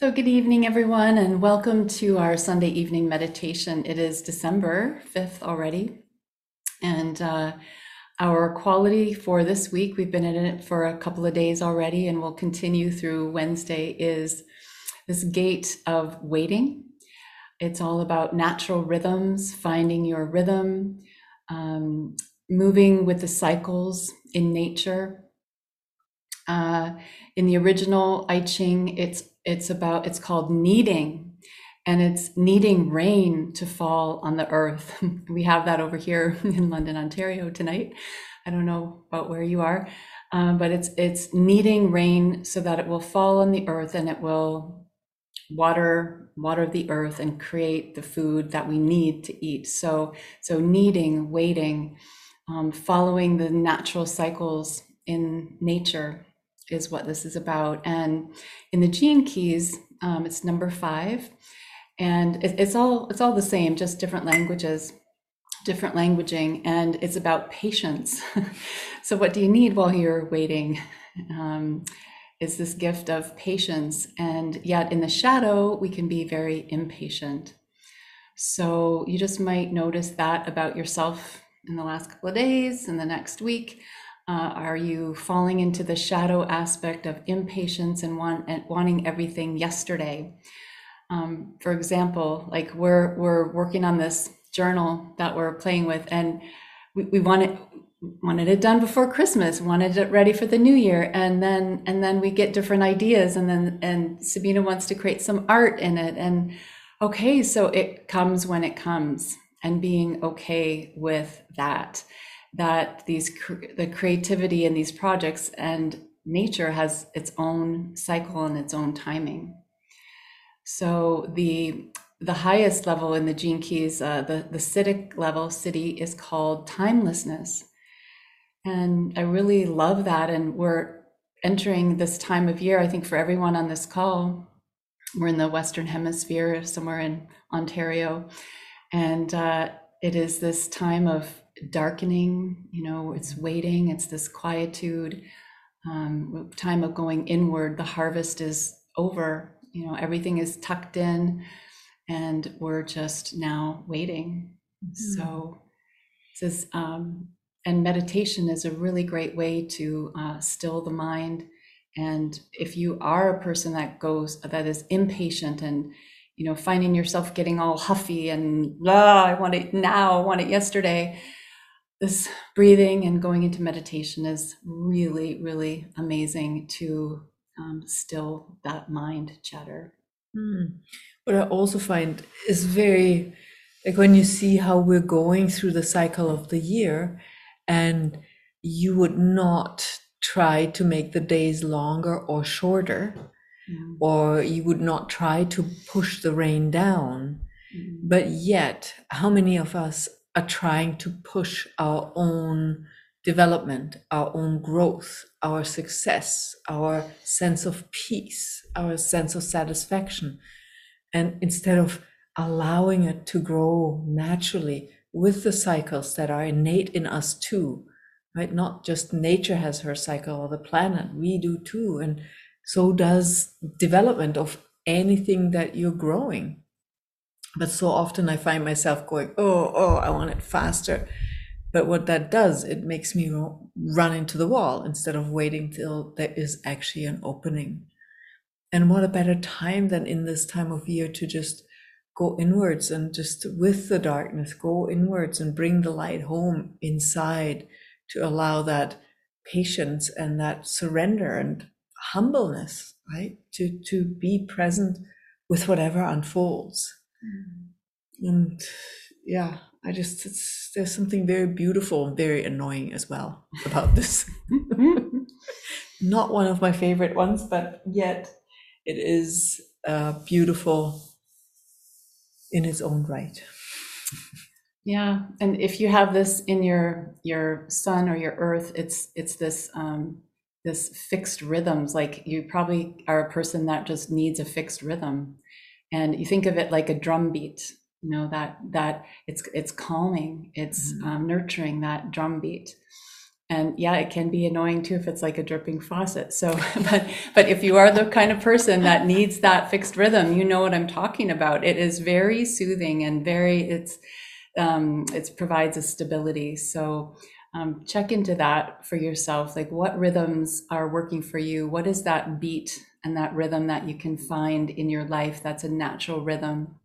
So, good evening, everyone, and welcome to our Sunday evening meditation. It is December 5th already. And uh, our quality for this week, we've been in it for a couple of days already, and we'll continue through Wednesday, is this gate of waiting. It's all about natural rhythms, finding your rhythm, um, moving with the cycles in nature. Uh, in the original I Ching, it's it's about it's called needing and it's needing rain to fall on the earth. We have that over here in london ontario tonight. I don't know about where you are um, but it's it's needing rain so that it will fall on the earth and it will water water the earth and create the food that we need to eat. So so needing waiting um, following the natural cycles in nature is what this is about. And in the gene keys, um, it's number five, and it, it's all it's all the same, just different languages, different languaging, and it's about patience. so, what do you need while you're waiting? Um, is this gift of patience, and yet in the shadow, we can be very impatient. So, you just might notice that about yourself in the last couple of days, in the next week. Uh, are you falling into the shadow aspect of impatience and, want, and wanting everything yesterday? Um, for example, like we're we're working on this journal that we're playing with, and we, we wanted wanted it done before Christmas, wanted it ready for the new year, and then and then we get different ideas, and then and Sabina wants to create some art in it, and okay, so it comes when it comes, and being okay with that that these the creativity in these projects and nature has its own cycle and its own timing. So the the highest level in the gene keys, uh, the the Siddhic level, Siddhi is called timelessness, and I really love that. And we're entering this time of year. I think for everyone on this call, we're in the Western Hemisphere, somewhere in Ontario, and uh, it is this time of darkening, you know, it's waiting, it's this quietude, um, time of going inward. The harvest is over, you know, everything is tucked in, and we're just now waiting. Mm. So, says, um, and meditation is a really great way to uh, still the mind. And if you are a person that goes, that is impatient and you know, finding yourself getting all huffy and blah, I want it now, I want it yesterday this breathing and going into meditation is really, really amazing to um, still that mind chatter. Mm. What I also find is very like when you see how we're going through the cycle of the year, and you would not try to make the days longer or shorter, mm. or you would not try to push the rain down. Mm. But yet, how many of us are trying to push our own development, our own growth, our success, our sense of peace, our sense of satisfaction. And instead of allowing it to grow naturally with the cycles that are innate in us too, right? Not just nature has her cycle or the planet, we do too. And so does development of anything that you're growing. But so often I find myself going, oh, oh, I want it faster. But what that does, it makes me run into the wall instead of waiting till there is actually an opening. And what a better time than in this time of year to just go inwards and just with the darkness, go inwards and bring the light home inside to allow that patience and that surrender and humbleness, right? To, to be present with whatever unfolds. And yeah, I just, it's, there's something very beautiful and very annoying as well about this. Not one of my favorite ones, but yet it is uh, beautiful in its own right. Yeah, and if you have this in your your sun or your earth, it's it's this um, this fixed rhythms. Like you probably are a person that just needs a fixed rhythm and you think of it like a drum beat you know that that it's it's calming it's mm-hmm. um, nurturing that drum beat and yeah it can be annoying too if it's like a dripping faucet. So but but if you are the kind of person that needs that fixed rhythm you know what i'm talking about. It is very soothing and very it's um it provides a stability. So um, check into that for yourself. Like what rhythms are working for you? What is that beat and that rhythm that you can find in your life that's a natural rhythm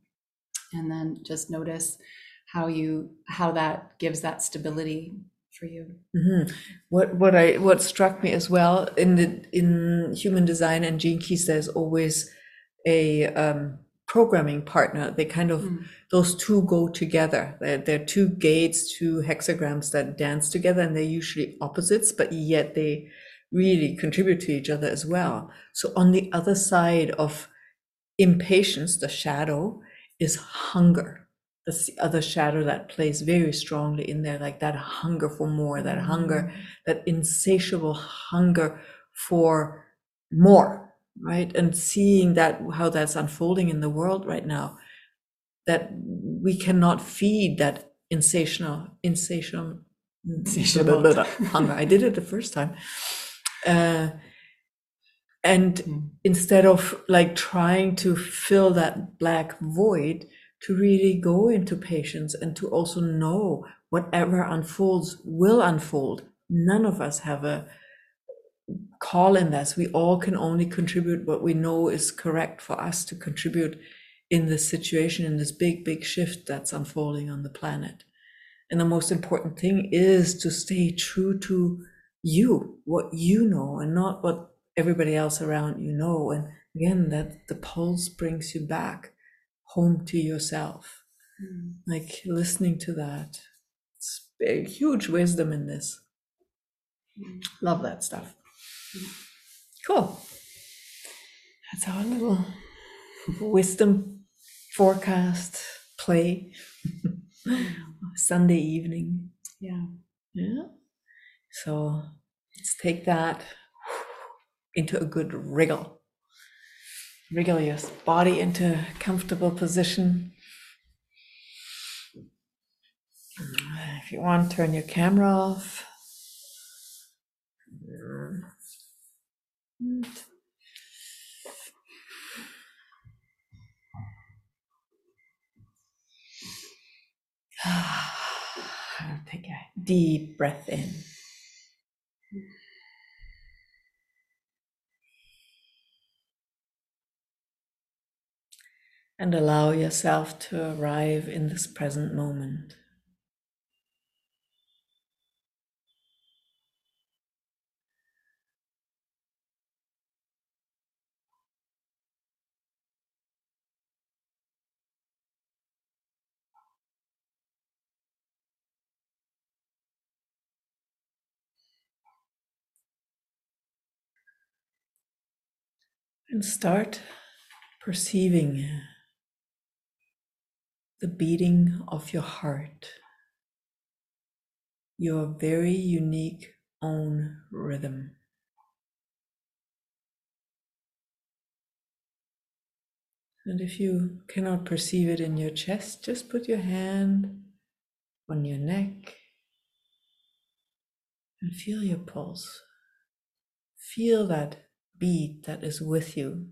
and then just notice how you how that gives that stability for you Mhm. What what I what struck me as well in the in human design and gene keys, there's always a um, programming partner. They kind of Mm. those two go together. They're, they're two gates, two hexagrams that dance together, and they're usually opposites, but yet they really contribute to each other as well. So on the other side of impatience, the shadow, is hunger. That's the other shadow that plays very strongly in there, like that hunger for more, that hunger, mm-hmm. that insatiable hunger for more, right? And seeing that, how that's unfolding in the world right now, that we cannot feed that insatiable, insatiable, Insatiable. hunger. I did it the first time. Uh, and Mm. instead of like trying to fill that black void to really go into patience and to also know whatever unfolds will unfold. None of us have a call in this. We all can only contribute what we know is correct for us to contribute in this situation in this big big shift that's unfolding on the planet. And the most important thing is to stay true to you what you know and not what everybody else around you know. And again that the pulse brings you back home to yourself. Mm. like listening to that it's a huge wisdom in this. Mm. love that stuff. Cool. That's our little wisdom forecast play. Sunday evening. Yeah. Yeah so let's take that into a good wriggle. Wriggle your body into a comfortable position. If you want turn your camera off. And Take a deep breath in. And allow yourself to arrive in this present moment. And start perceiving the beating of your heart, your very unique own rhythm. And if you cannot perceive it in your chest, just put your hand on your neck and feel your pulse. Feel that beat that is with you.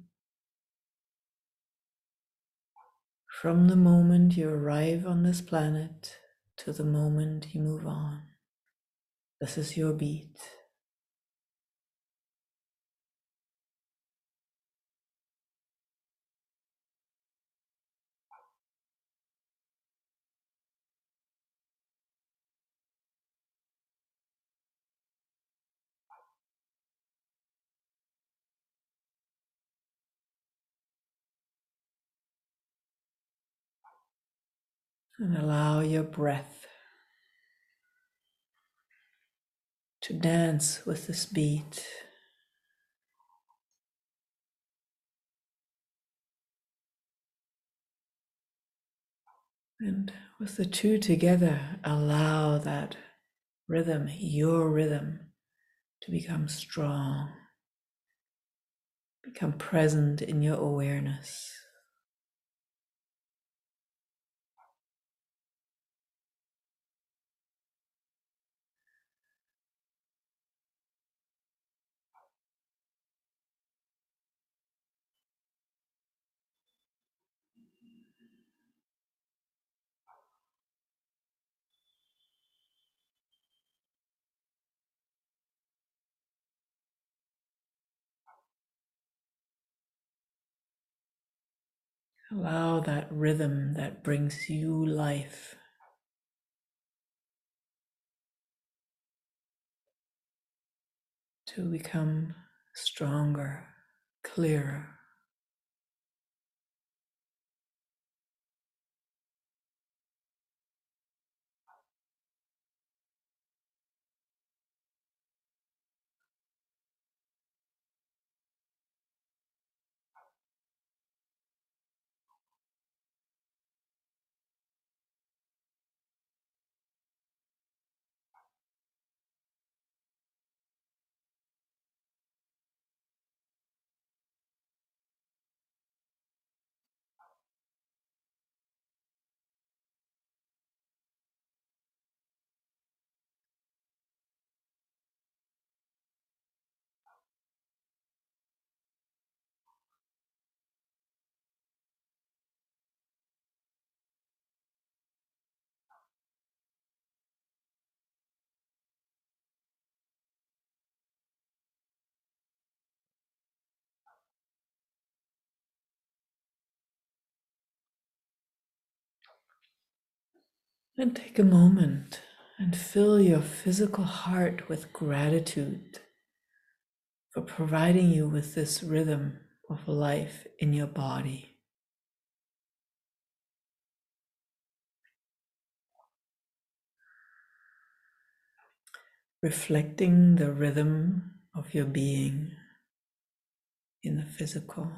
From the moment you arrive on this planet to the moment you move on. This is your beat. And allow your breath to dance with this beat. And with the two together, allow that rhythm, your rhythm, to become strong, become present in your awareness. Allow that rhythm that brings you life to become stronger, clearer. And take a moment and fill your physical heart with gratitude for providing you with this rhythm of life in your body. Reflecting the rhythm of your being in the physical.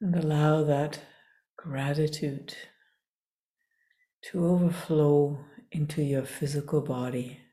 And allow that gratitude to overflow into your physical body.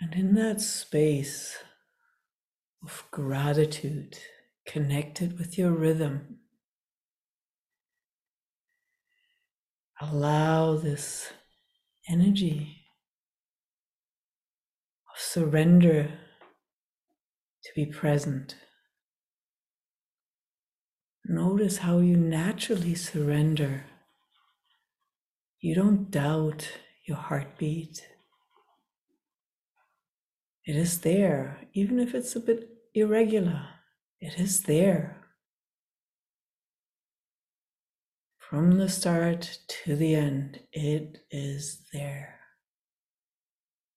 And in that space of gratitude, connected with your rhythm, allow this energy of surrender to be present. Notice how you naturally surrender. You don't doubt your heartbeat. It is there, even if it's a bit irregular, it is there. From the start to the end, it is there.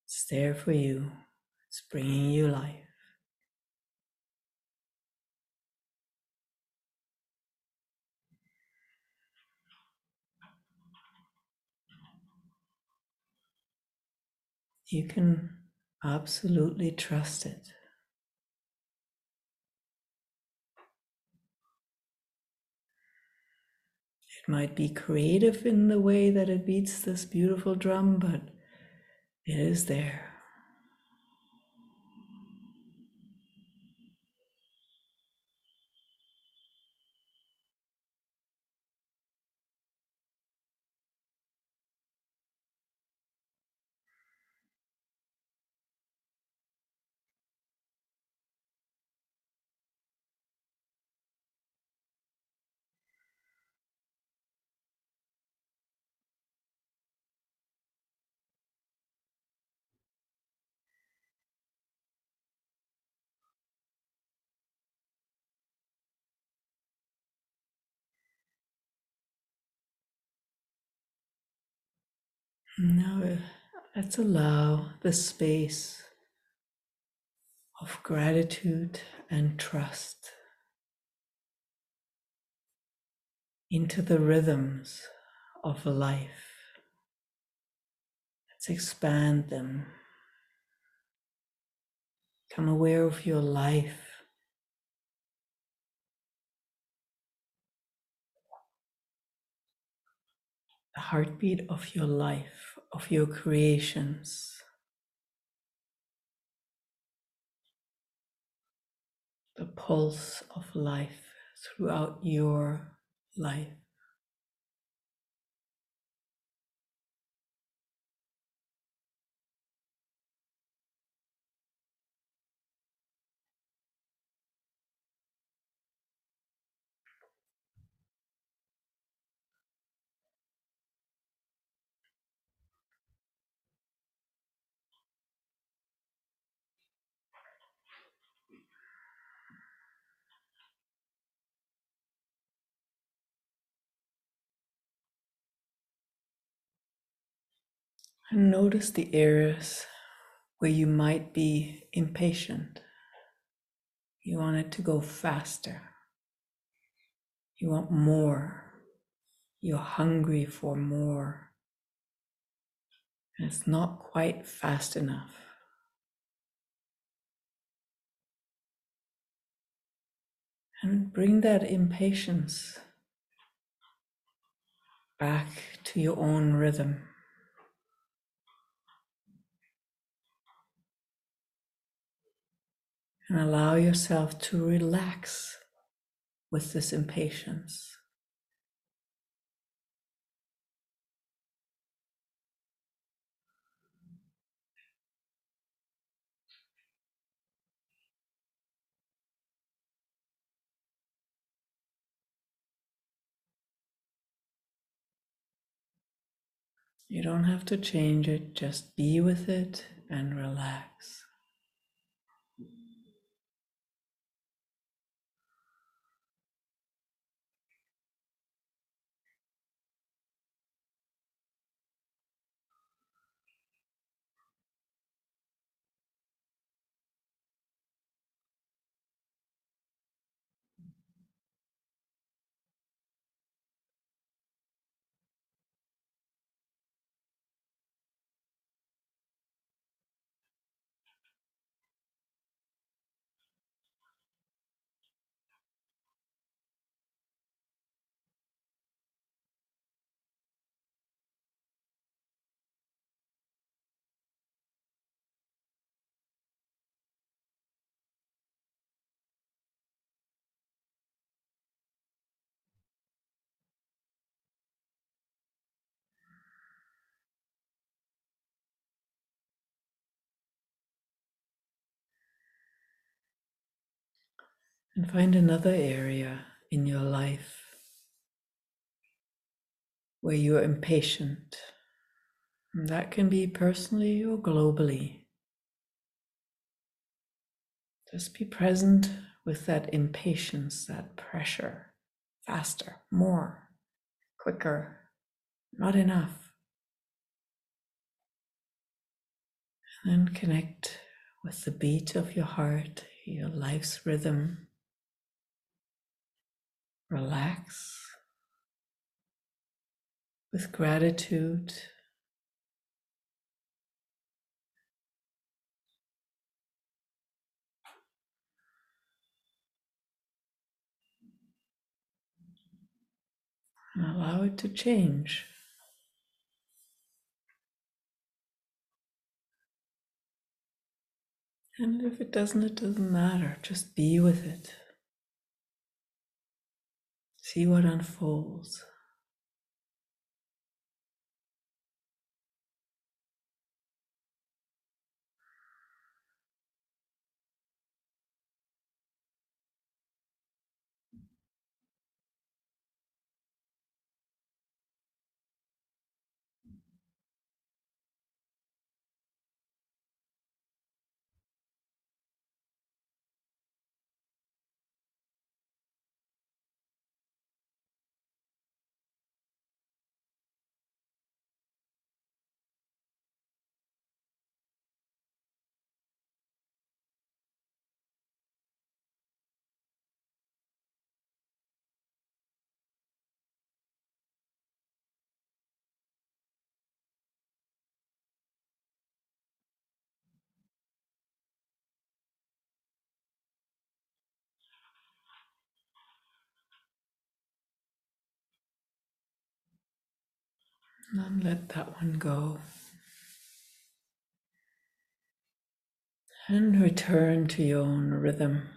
It's there for you, it's bringing you life. You can absolutely trust it. It might be creative in the way that it beats this beautiful drum, but it is there. Now let's allow the space of gratitude and trust into the rhythms of life. Let's expand them. Become aware of your life. The heartbeat of your life, of your creations. The pulse of life throughout your life. And notice the areas where you might be impatient. You want it to go faster. You want more. You're hungry for more. And it's not quite fast enough. And bring that impatience back to your own rhythm. And allow yourself to relax with this impatience. You don't have to change it, just be with it and relax. And find another area in your life where you're impatient. And that can be personally or globally. Just be present with that impatience, that pressure. Faster, more, quicker, not enough. And then connect with the beat of your heart, your life's rhythm. Relax with gratitude. And allow it to change. And if it doesn't, it doesn't matter. Just be with it. See what unfolds. And let that one go. And return to your own rhythm.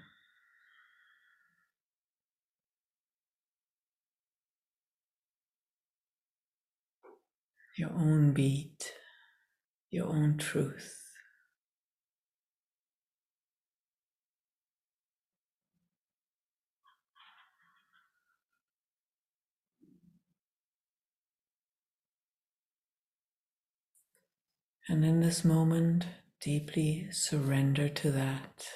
Your own beat, your own truth. And in this moment, deeply surrender to that.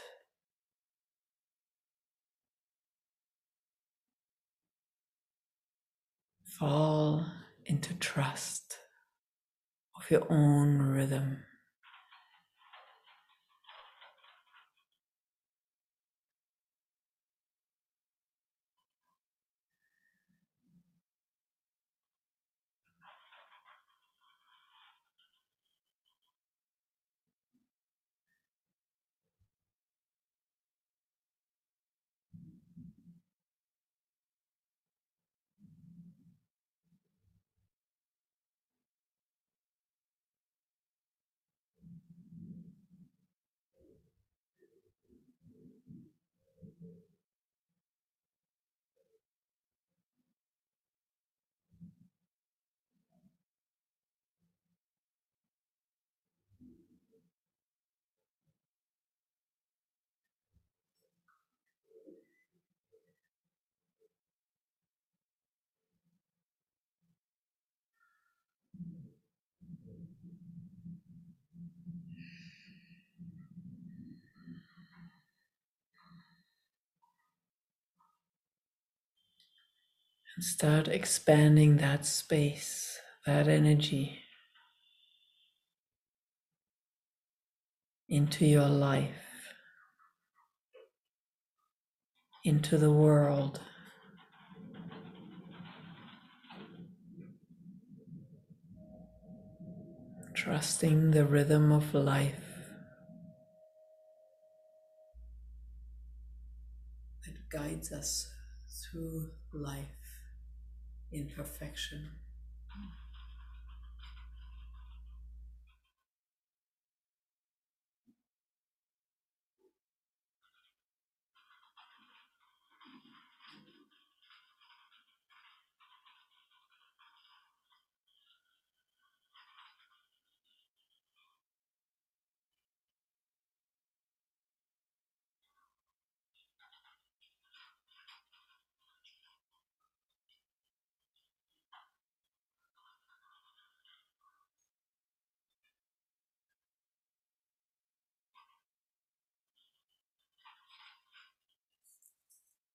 Fall into trust of your own rhythm. And start expanding that space, that energy into your life, into the world. Trusting the rhythm of life that guides us through life in perfection.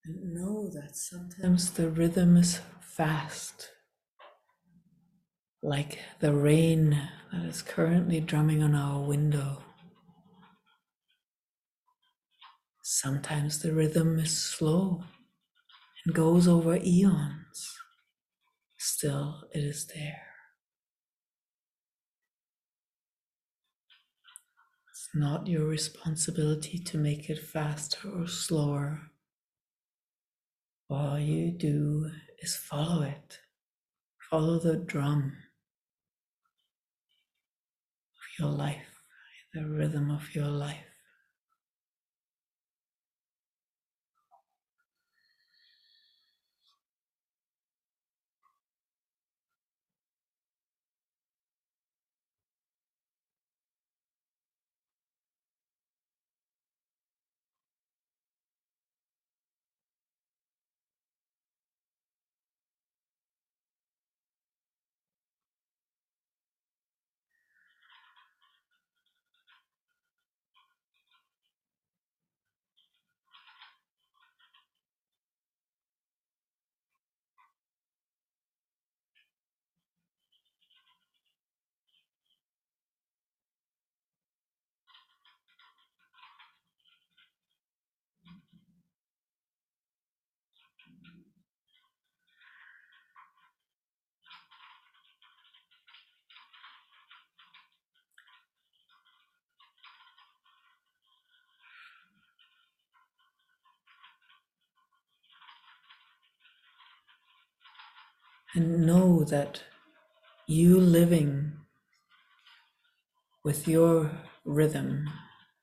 And know that sometimes the rhythm is fast, like the rain that is currently drumming on our window. Sometimes the rhythm is slow and goes over eons. Still, it is there. It's not your responsibility to make it faster or slower. All you do is follow it. Follow the drum of your life, the rhythm of your life. And know that you living with your rhythm,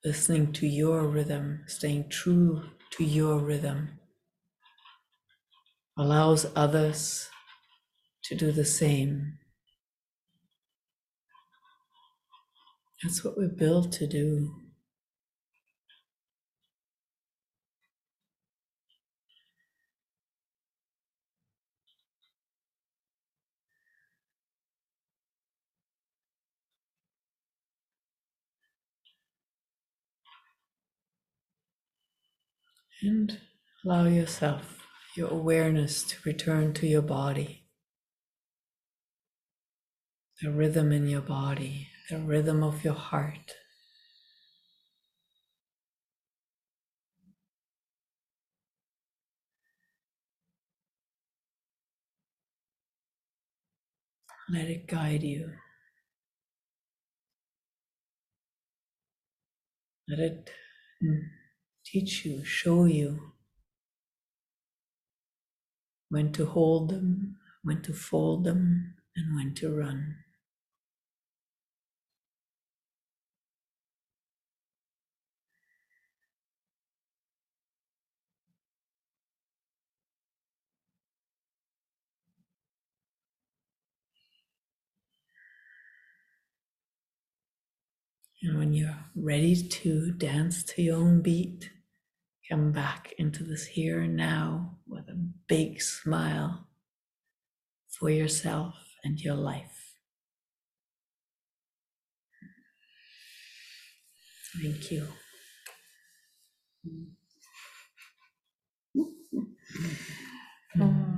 listening to your rhythm, staying true to your rhythm, allows others to do the same. That's what we're built to do. And allow yourself, your awareness to return to your body. The rhythm in your body, the rhythm of your heart. Let it guide you. Let it mm, teach you, show you when to hold them, when to fold them, and when to run. And when you're ready to dance to your own beat, come back into this here and now with a big smile for yourself and your life. Thank you. Mm.